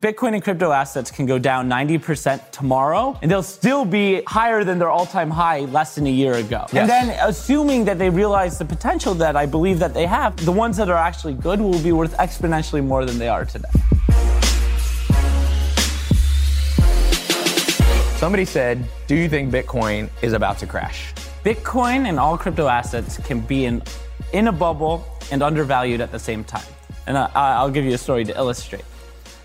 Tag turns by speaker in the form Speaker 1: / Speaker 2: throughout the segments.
Speaker 1: Bitcoin and crypto assets can go down 90% tomorrow, and they'll still be higher than their all time high less than a year ago.
Speaker 2: Yes.
Speaker 1: And then, assuming that they realize the potential that I believe that they have, the ones that are actually good will be worth exponentially more than they are today.
Speaker 2: Somebody said, Do you think Bitcoin is about to crash?
Speaker 1: Bitcoin and all crypto assets can be in, in a bubble and undervalued at the same time. And I, I'll give you a story to illustrate.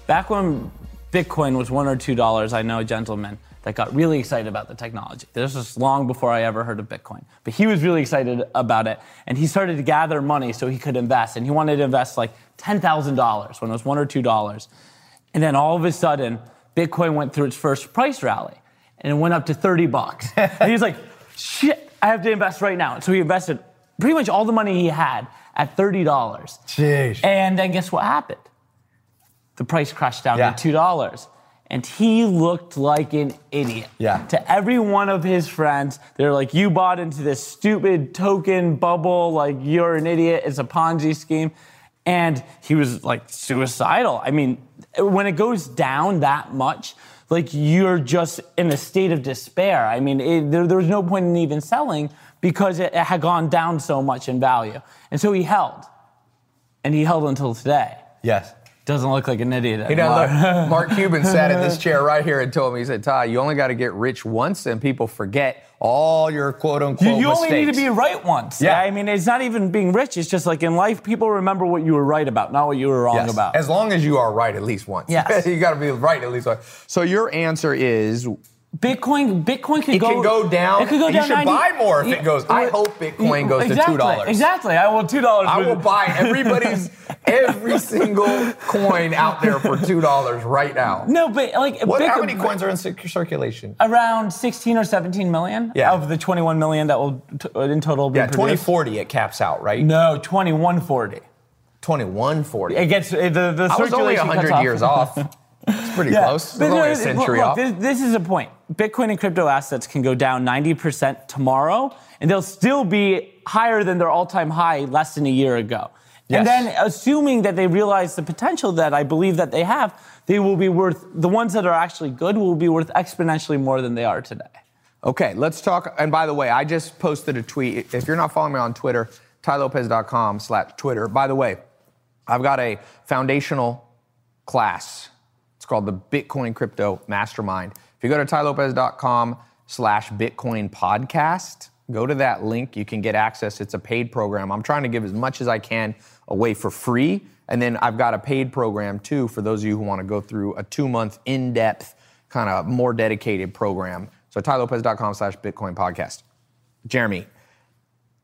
Speaker 1: Back when Bitcoin was one or two dollars, I know a gentleman that got really excited about the technology. This was long before I ever heard of Bitcoin. But he was really excited about it. And he started to gather money so he could invest. And he wanted to invest like $10,000 when it was one or two dollars. And then all of a sudden, Bitcoin went through its first price rally and it went up to 30 bucks. and he's like, shit, I have to invest right now. So he invested pretty much all the money he had at $30.
Speaker 2: Jeez.
Speaker 1: And then guess what happened? The price crashed down
Speaker 2: Yeah.
Speaker 1: to $2. And he looked like an idiot.
Speaker 2: Yeah.
Speaker 1: To every one of his friends, they're like, You bought into this stupid token bubble, like, you're an idiot, it's a Ponzi scheme. And he was like suicidal. I mean, when it goes down that much, like you're just in a state of despair. I mean, it, there, there was no point in even selling because it, it had gone down so much in value. And so he held. And he held until today.
Speaker 2: Yes.
Speaker 1: Doesn't look like an idiot
Speaker 2: You know, look, Mark Cuban sat in this chair right here and told me, he said, Ty, you only got to get rich once and people forget all your quote
Speaker 1: You,
Speaker 2: unquote
Speaker 1: you only need to
Speaker 2: mistakes.
Speaker 1: be right once.
Speaker 2: Yeah.
Speaker 1: I mean, it's not even being rich. It's just like in life, people remember what you were right about, not what you were wrong
Speaker 2: Yes.
Speaker 1: about.
Speaker 2: As long as you are right at least once.
Speaker 1: Yes.
Speaker 2: you got to be right at least once. So your answer is
Speaker 1: Bitcoin, Bitcoin could
Speaker 2: it
Speaker 1: go.
Speaker 2: It can go down.
Speaker 1: It could go
Speaker 2: you
Speaker 1: down.
Speaker 2: should
Speaker 1: 90
Speaker 2: buy more if it goes. I hope Bitcoin goes
Speaker 1: exactly,
Speaker 2: to two dollars.
Speaker 1: Exactly. I will two dollars.
Speaker 2: I will buy everybody's every single coin out there for two dollars right now.
Speaker 1: No, but like
Speaker 2: What,
Speaker 1: Bitcoin-
Speaker 2: how many coins are in circulation?
Speaker 1: Around 16 or 17 million
Speaker 2: Yeah.
Speaker 1: of the 21 million that will t- in total be
Speaker 2: Yeah,
Speaker 1: produced.
Speaker 2: 2040 it caps out, right?
Speaker 1: No, 2140.
Speaker 2: 2140.
Speaker 1: It gets uh, the the
Speaker 2: I was only
Speaker 1: circulation
Speaker 2: 100 years off. It's pretty
Speaker 1: Yeah.
Speaker 2: close. Only a century
Speaker 1: look,
Speaker 2: off.
Speaker 1: This, this is a point. Bitcoin and crypto assets can go down 90% tomorrow, and they'll still be higher than their all-time high less than a year ago. And then, assuming that they realize the potential that I believe that they have, they will be worth the ones that are actually good will be worth exponentially more than they are today.
Speaker 2: Okay, let's talk. And by the way, I just posted a tweet. If you're not following me on Twitter, tylopez.com slash Twitter. By the way, I've got a foundational class. It's called the Bitcoin Crypto Mastermind. If you go to tylopez.com slash Bitcoin podcast, go to that link. You can get access. It's a paid program. I'm trying to give as much as I can away for free. And then I've got a paid program too for those of you who want to go through a two month in depth, kind of more dedicated program. So tylopez.com slash Bitcoin podcast. Jeremy,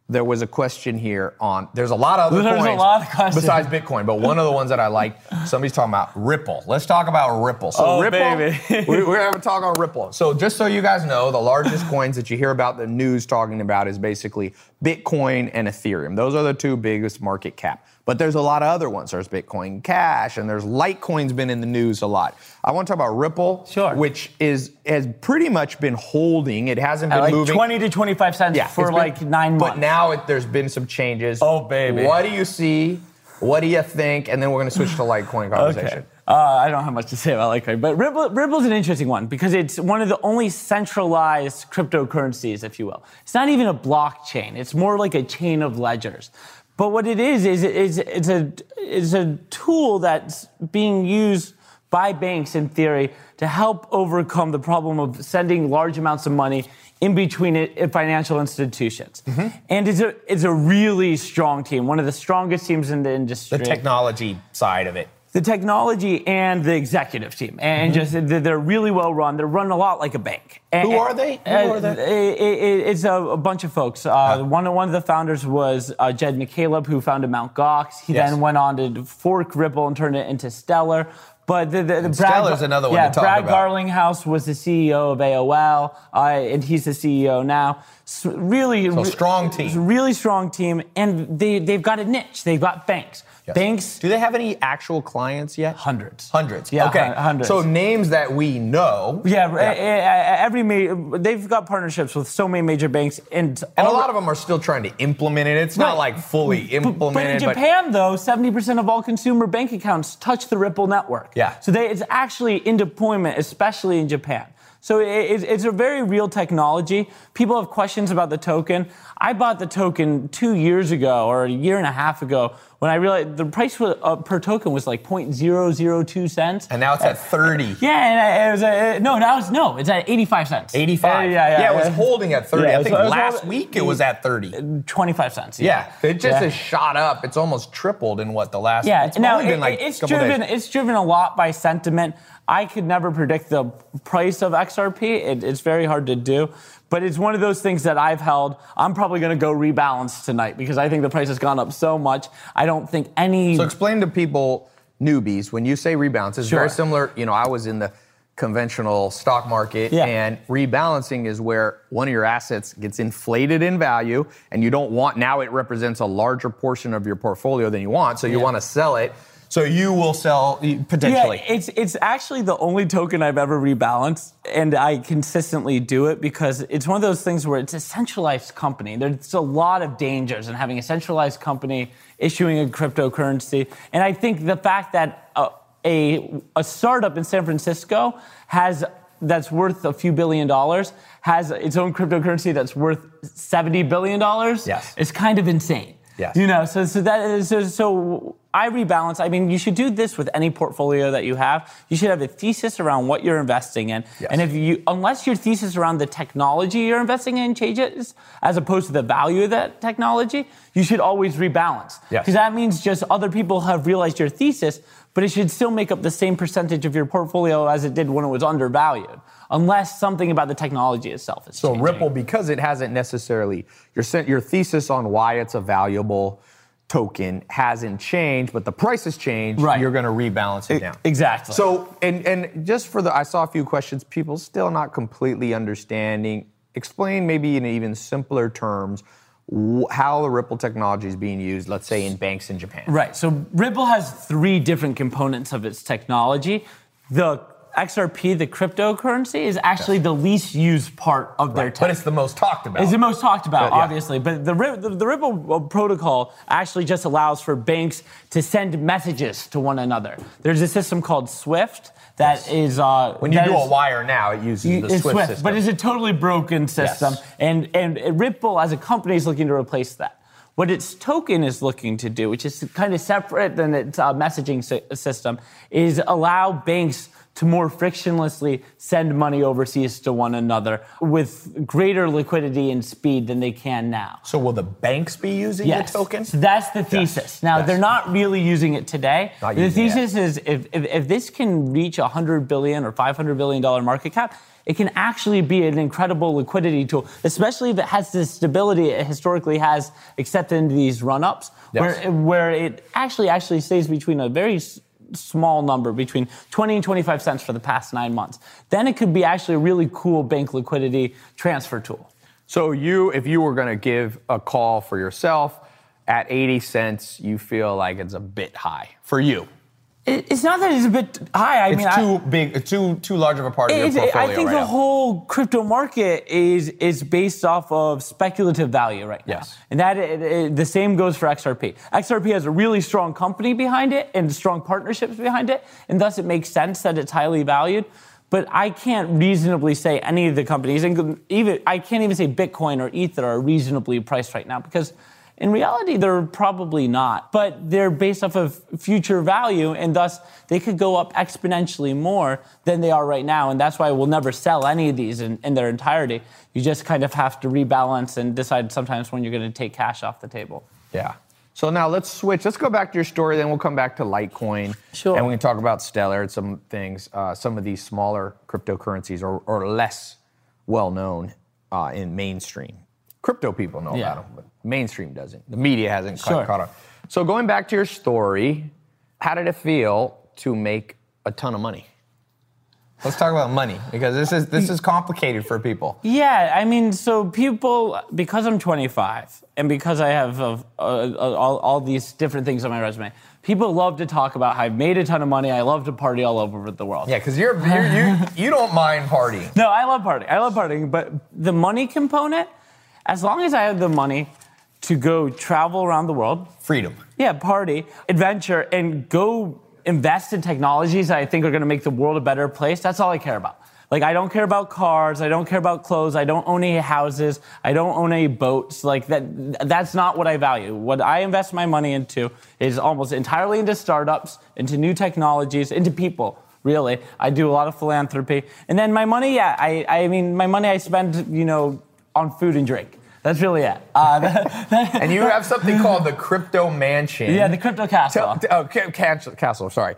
Speaker 2: there was a question here on. There's a lot of other
Speaker 1: There's a
Speaker 2: coins
Speaker 1: lot of questions.
Speaker 2: besides Bitcoin, but one of the ones that I like, somebody's talking about Ripple. Let's talk about Ripple. So
Speaker 1: Oh,
Speaker 2: Ripple,
Speaker 1: baby.
Speaker 2: we- we're gonna have a talk on Ripple. So just so you guys know, the largest coins that you hear about the news talking about is basically Bitcoin and Ethereum. Those are the two biggest market cap. But there's a lot of other ones. There's Bitcoin Cash, and there's Litecoin's been in the news a lot. I want to talk about Ripple,
Speaker 1: Sure.
Speaker 2: which is has pretty much been holding. It hasn't been
Speaker 1: like
Speaker 2: moving.
Speaker 1: 20 to 25 cents
Speaker 2: Yeah,
Speaker 1: for
Speaker 2: been-
Speaker 1: like nine months.
Speaker 2: But now it, there's been some changes.
Speaker 1: Oh, baby.
Speaker 2: What do you see? What do you think? And then we're going to switch to Litecoin conversation.
Speaker 1: Okay. Uh, I don't have much to say about Litecoin, but Ripple, Ripple's an interesting one because it's one of the only centralized cryptocurrencies, if you will. It's not even a blockchain; it's more like a chain of ledgers. But what it is is is it's a it's a tool that's being used by banks in theory to help overcome the problem of sending large amounts of money in between it, uh, financial institutions. Mm-hmm. And it's a it's a really strong team, one of the strongest teams in the industry
Speaker 2: The technology side of it.
Speaker 1: The technology and the executive team, and just they're really well run. They're run a lot like a bank. And-
Speaker 2: Mm-hmm. Who are they? Who
Speaker 1: uh,
Speaker 2: are they?
Speaker 1: it- it- it's a, a bunch of folks. Uh, one, of- one of the founders was uh, Jed McCaleb, who founded Mount Gox. He
Speaker 2: Yes.
Speaker 1: then went on to fork Ripple and turn it into Stellar. But the, the, the
Speaker 2: Stellar's another one
Speaker 1: yeah,
Speaker 2: to talk
Speaker 1: Brad
Speaker 2: about.
Speaker 1: Garlinghouse was the CEO of AOL, uh, and he's the CEO now. S- really,
Speaker 2: So strong team.
Speaker 1: really strong team, and they they've got a niche. They've got banks. Banks,
Speaker 2: Do they have any actual clients yet?
Speaker 1: hundreds.
Speaker 2: Hundreds.
Speaker 1: Yeah,
Speaker 2: Okay.
Speaker 1: hundreds.
Speaker 2: So names that we know.
Speaker 1: Yeah, eh, every ma- they've got partnerships with so many major banks, and
Speaker 2: And a lot of them are still trying to implement it. It's not like fully
Speaker 1: implemented. But in. Japan, though, 70% of all consumer bank accounts touch the Ripple network.
Speaker 2: Yeah.
Speaker 1: So they, it's actually in deployment, especially in Japan. So it, it's- it's a very real technology. People have questions about the token. I bought the token two years ago or a year and a half ago when I realized the price uh, per token was like 0.002 cents.
Speaker 2: and now it's at 30.
Speaker 1: yeah, and it was uh, no, now it's no, it's at 85 cents.
Speaker 2: 85.
Speaker 1: Uh, yeah, yeah,
Speaker 2: it was
Speaker 1: yeah.
Speaker 2: holding at 30.
Speaker 1: Yeah,
Speaker 2: I think
Speaker 1: was
Speaker 2: last week it was at 30.
Speaker 1: 25 cents.
Speaker 2: Yeah, it just
Speaker 1: Yeah.
Speaker 2: has shot up. It's almost tripled in what the last.
Speaker 1: Yeah,
Speaker 2: it's
Speaker 1: now
Speaker 2: only been
Speaker 1: it-
Speaker 2: like
Speaker 1: it's driven.
Speaker 2: days.
Speaker 1: It's driven a lot by sentiment. I could never predict the price of XRP. It, it's very hard to do, but it's one of those things that I've held. I'm probably going to go rebalance tonight because I think the price has gone up so much. I don't think any.
Speaker 2: So explain to people, newbies, when you say rebalance, it's
Speaker 1: Sure.
Speaker 2: very similar. You know, I was in the conventional stock market,
Speaker 1: Yeah.
Speaker 2: and rebalancing is where one of your assets gets inflated in value, and you don't want now it represents a larger portion of your portfolio than you want, so you
Speaker 1: Yeah.
Speaker 2: want to sell it. So you will sell potentially.
Speaker 1: Yeah, it's it's actually the only token I've ever rebalanced, and I consistently do it because it's one of those things where it's a centralized company. There's a lot of dangers in having a centralized company issuing a cryptocurrency, and I think the fact that a a, a startup in San Francisco has that's worth a few billion dollars has its own cryptocurrency that's worth seventy billion dollars.
Speaker 2: Yes.
Speaker 1: it's kind of insane.
Speaker 2: Yes.
Speaker 1: You know, so so that is so, so I rebalance. I mean, you should do this with any portfolio that you have. You should have a thesis around what you're investing in,
Speaker 2: Yes.
Speaker 1: and if you unless your thesis around the technology you're investing in changes as opposed to the value of that technology, you should always rebalance.
Speaker 2: Yes.
Speaker 1: Because that means just other people have realized your thesis, but it should still make up the same percentage of your portfolio as it did when it was undervalued, unless something about the technology itself is
Speaker 2: So
Speaker 1: changing.
Speaker 2: Ripple, because it hasn't necessarily your your thesis on why it's a valuable token hasn't changed, but the price has changed.
Speaker 1: Right.
Speaker 2: You're going to rebalance it down.
Speaker 1: exactly.
Speaker 2: So, and and just for the, I saw a few questions. People still not completely understanding. Explain maybe in even simpler terms how the Ripple technology is being used. Let's say in banks in Japan.
Speaker 1: Right. So Ripple has three different components of its technology. The XRP, the cryptocurrency, is actually the least used part of their tech.
Speaker 2: But it's the most talked about.
Speaker 1: It's the most talked about,
Speaker 2: But, yeah.
Speaker 1: obviously. But the, the, the Ripple uh, protocol actually just allows for banks to send messages to one another. There's a system called SWIFT that is uh,
Speaker 2: when you do
Speaker 1: is-
Speaker 2: a wire now, it uses the
Speaker 1: it's
Speaker 2: Swift, system.
Speaker 1: but it's a totally broken system,
Speaker 2: Yes.
Speaker 1: and and Ripple as a company is looking to replace that. What its token is looking to do, which is kind of separate than its uh, messaging sy- system, is allow banks to more frictionlessly send money overseas to one another with greater liquidity and speed than they can now.
Speaker 2: so will the banks be using
Speaker 1: Yes.
Speaker 2: the token?
Speaker 1: So that's the thesis. Now
Speaker 2: Yes.
Speaker 1: they're not really using it today.
Speaker 2: Not
Speaker 1: the thesis is if, if, if this can reach a hundred billion or five hundred billion dollar market cap, it can actually be an incredible liquidity tool, especially if it has the stability it historically has, except in these run-ups,
Speaker 2: Yes.
Speaker 1: where where it actually actually stays between a very small number between 20 and 25 cents for the past nine months. Then it could be actually a really cool bank liquidity transfer tool.
Speaker 2: So you, if you were going to give a call for yourself at 80 cents, you feel like it's a bit high for you.
Speaker 1: It- It's not that it's a bit high. I
Speaker 2: It's
Speaker 1: mean, I-
Speaker 2: too big, uh, too too large of a part of your portfolio
Speaker 1: I think
Speaker 2: right
Speaker 1: the
Speaker 2: now.
Speaker 1: whole crypto market is is based off of speculative value right now.
Speaker 2: Yes.
Speaker 1: And that it, it- the same goes for XRP. XRP has a really strong company behind it and strong partnerships behind it, and thus it makes sense that it's highly valued. But I can't reasonably say any of the companies, and even I can't even say Bitcoin or Ether are reasonably priced right now because in reality, they're probably not, but they're based off of future value, and thus they could go up exponentially more than they are right now. And that's why we'll never sell any of these in, in their entirety. You just kind of have to rebalance and decide sometimes when you're going to take cash off the table.
Speaker 2: Yeah. So now let's switch. Let's go back to your story, then we'll come back to Litecoin.
Speaker 1: Sure.
Speaker 2: And we can talk about Stellar and some things, uh, some of these smaller cryptocurrencies or, or less well known uh, in mainstream. Crypto people know
Speaker 1: Yeah.
Speaker 2: about them, but mainstream doesn't. The media hasn't
Speaker 1: Sure.
Speaker 2: caught, caught up. So going back to your story, how did it feel to make a ton of money? Let's talk about money because this is this is complicated for people.
Speaker 1: Yeah, I mean, so people, because I'm 25 and because I have uh, uh, all, all these different things on my resume, People love to talk about how I've made a ton of money. I love to party all over the world.
Speaker 2: Yeah, because you're, you're you you don't mind partying.
Speaker 1: No, I love partying. I love partying, but the money component, as long as I have the money to go travel around the world,
Speaker 2: Freedom.
Speaker 1: yeah, party, adventure, and go invest in technologies that I think are going to make the world a better place. That's all I care about. Like I don't care about cars, I don't care about clothes, I don't own any houses, I don't own any boats. Like that that's not what I value. What I invest my money into is almost entirely into startups, into new technologies, into people. Really, I do a lot of philanthropy, and then my money. Yeah, I, I mean, my money I spend, you know, on food and drink. That's really it. Uh,
Speaker 2: And you have something called the Crypto Mansion.
Speaker 1: yeah, the crypto castle.
Speaker 2: Oh, ca- castle, castle. Sorry,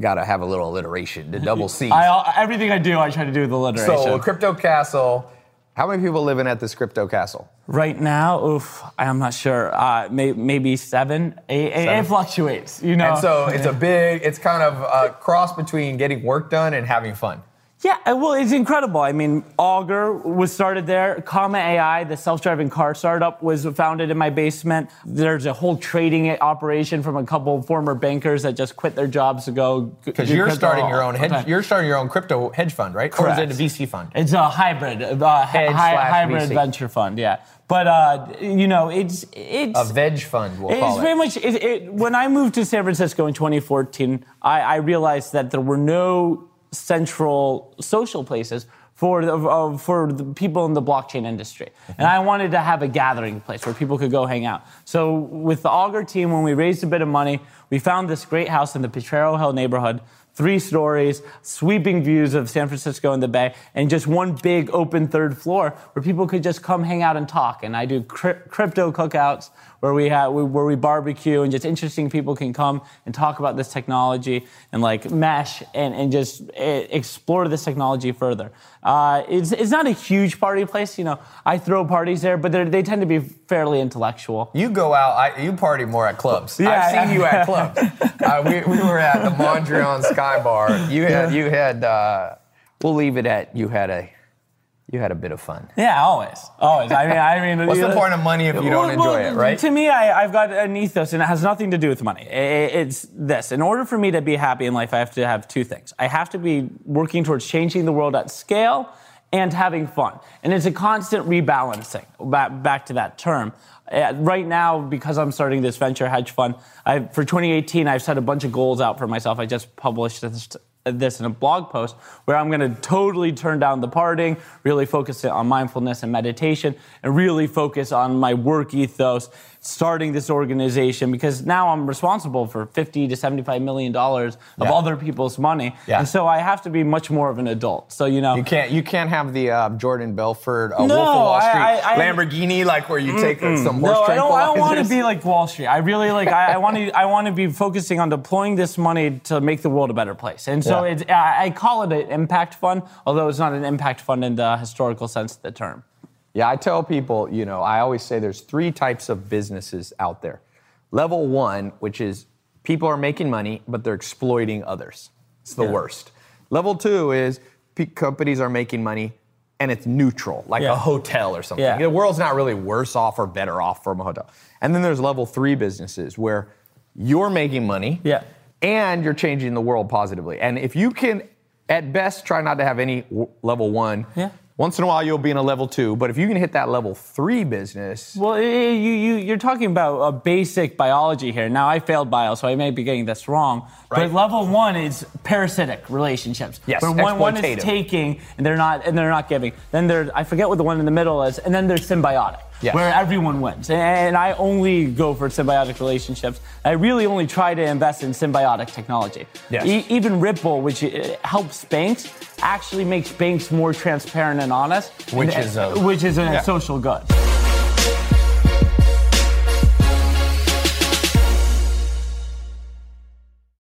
Speaker 2: got to have a little alliteration. The double C.
Speaker 1: I, everything I do, I try to do with alliteration.
Speaker 2: So, crypto castle. How many people living at this crypto castle?
Speaker 1: Right now, oof, I'm not sure. Uh, may, maybe seven. It, it-
Speaker 2: Seven.
Speaker 1: it fluctuates, you know.
Speaker 2: And so it's a big, it's kind of a cross between getting work done and having fun.
Speaker 1: Yeah, uh, well, it's incredible. I mean, Augur was started there. Comma AI, the self-driving car startup, was founded in my basement. There's a whole trading operation from a couple former bankers that just quit their jobs to go.
Speaker 2: Because you're starting your own hedge, you're starting your own crypto hedge fund, right?
Speaker 1: Correct.
Speaker 2: Or is it a VC fund?
Speaker 1: It's a hybrid, uh,
Speaker 2: hedge
Speaker 1: hi- hybrid
Speaker 2: VC.
Speaker 1: venture fund. Yeah, but uh, you know, it's it's
Speaker 2: A veg fund, we'll
Speaker 1: It's very
Speaker 2: it.
Speaker 1: much. It, it, when I moved to San Francisco in 2014, I, I realized that there were no central social places for the, uh, for the people in the blockchain industry, and I wanted to have a gathering place where people could go hang out. So with the Augur team, when we raised a bit of money, we found this great house in the Potrero Hill neighborhood. Three stories, sweeping views of San Francisco and the Bay, and just one big open third floor where people could just come hang out and talk. And I do cryp- crypto cookouts where we have where we barbecue and just interesting people can come and talk about this technology and like mesh and, and just eh, explore this technology further. Uh, it's, it's not a huge party place, you know. I throw parties there, but they tend to be fairly intellectual.
Speaker 2: You go out, I, you party more at clubs.
Speaker 1: Yeah,
Speaker 2: I've seen
Speaker 1: yeah.
Speaker 2: you at clubs. uh, we, we were at the Mondrian Sky Bar. You had, you had, uh, we'll leave it at you had a, you had a bit of fun.
Speaker 1: Yeah, always, always. I mean, I mean,
Speaker 2: What's the point of money if you don't enjoy
Speaker 1: well,
Speaker 2: it, right?
Speaker 1: To me, I, I've got an ethos, and it has nothing to do with money. It's this: in order for me to be happy in life, I have to have two things. I have to be working towards changing the world at scale and having fun, and it's a constant rebalancing. Back, back to that term. Uh, right now, because I'm starting this venture hedge fund, I, for 2018, I've set a bunch of goals out for myself. I just published this this in a blog post where I'm going to totally turn down the partying, really focus on mindfulness and meditation, and really focus on my work ethos, starting this organization because now I'm responsible for 50 to 75 million dollars of
Speaker 2: Yeah.
Speaker 1: other people's money,
Speaker 2: Yeah.
Speaker 1: and so I have to be much more of an adult. So you know,
Speaker 2: You can't you can't have the uh, Jordan Belfort uh,
Speaker 1: No,
Speaker 2: Wolf of Wall Street
Speaker 1: I- I-
Speaker 2: Lamborghini like where you take uh, some horse
Speaker 1: no, I don't, I don't want to be like Wall Street. I really like. I, I want to. I want to be focusing on deploying this money to make the world a better place. And so
Speaker 2: Yeah.
Speaker 1: I call it an impact fund, although it's not an impact fund in the historical sense of the term.
Speaker 2: Yeah, I tell people, you know, I always say there's three types of businesses out there. Level one, which is people are making money, but they're exploiting others. It's the
Speaker 1: Yeah.
Speaker 2: worst. Level two is companies are making money and it's neutral, like
Speaker 1: Yeah.
Speaker 2: a hotel or something.
Speaker 1: Yeah.
Speaker 2: The world's not really worse off or better off from a hotel. And then there's level three businesses where you're making money
Speaker 1: Yeah.
Speaker 2: and you're changing the world positively. And if you can, at best, try not to have any level one.
Speaker 1: Yeah.
Speaker 2: Once in a while, you'll be in a level two. But if you can hit that level three business,
Speaker 1: Well, eh, you, you, you're talking about a basic biology here. Now, I failed bio, so I may be getting this wrong.
Speaker 2: Right.
Speaker 1: But level one is parasitic relationships.
Speaker 2: Yes,
Speaker 1: where one, one is taking and they're not and they're not giving. Then there, I forget what the one in the middle is, and then there's symbiotic,
Speaker 2: Yes.
Speaker 1: where everyone wins. And, I only go for symbiotic relationships. I really only try to invest in symbiotic technology.
Speaker 2: Yes.
Speaker 1: E- even Ripple, which uh, helps banks, actually makes banks more transparent and honest,
Speaker 2: Which
Speaker 1: and-
Speaker 2: is a-
Speaker 1: which is a
Speaker 2: Yeah.
Speaker 1: social good.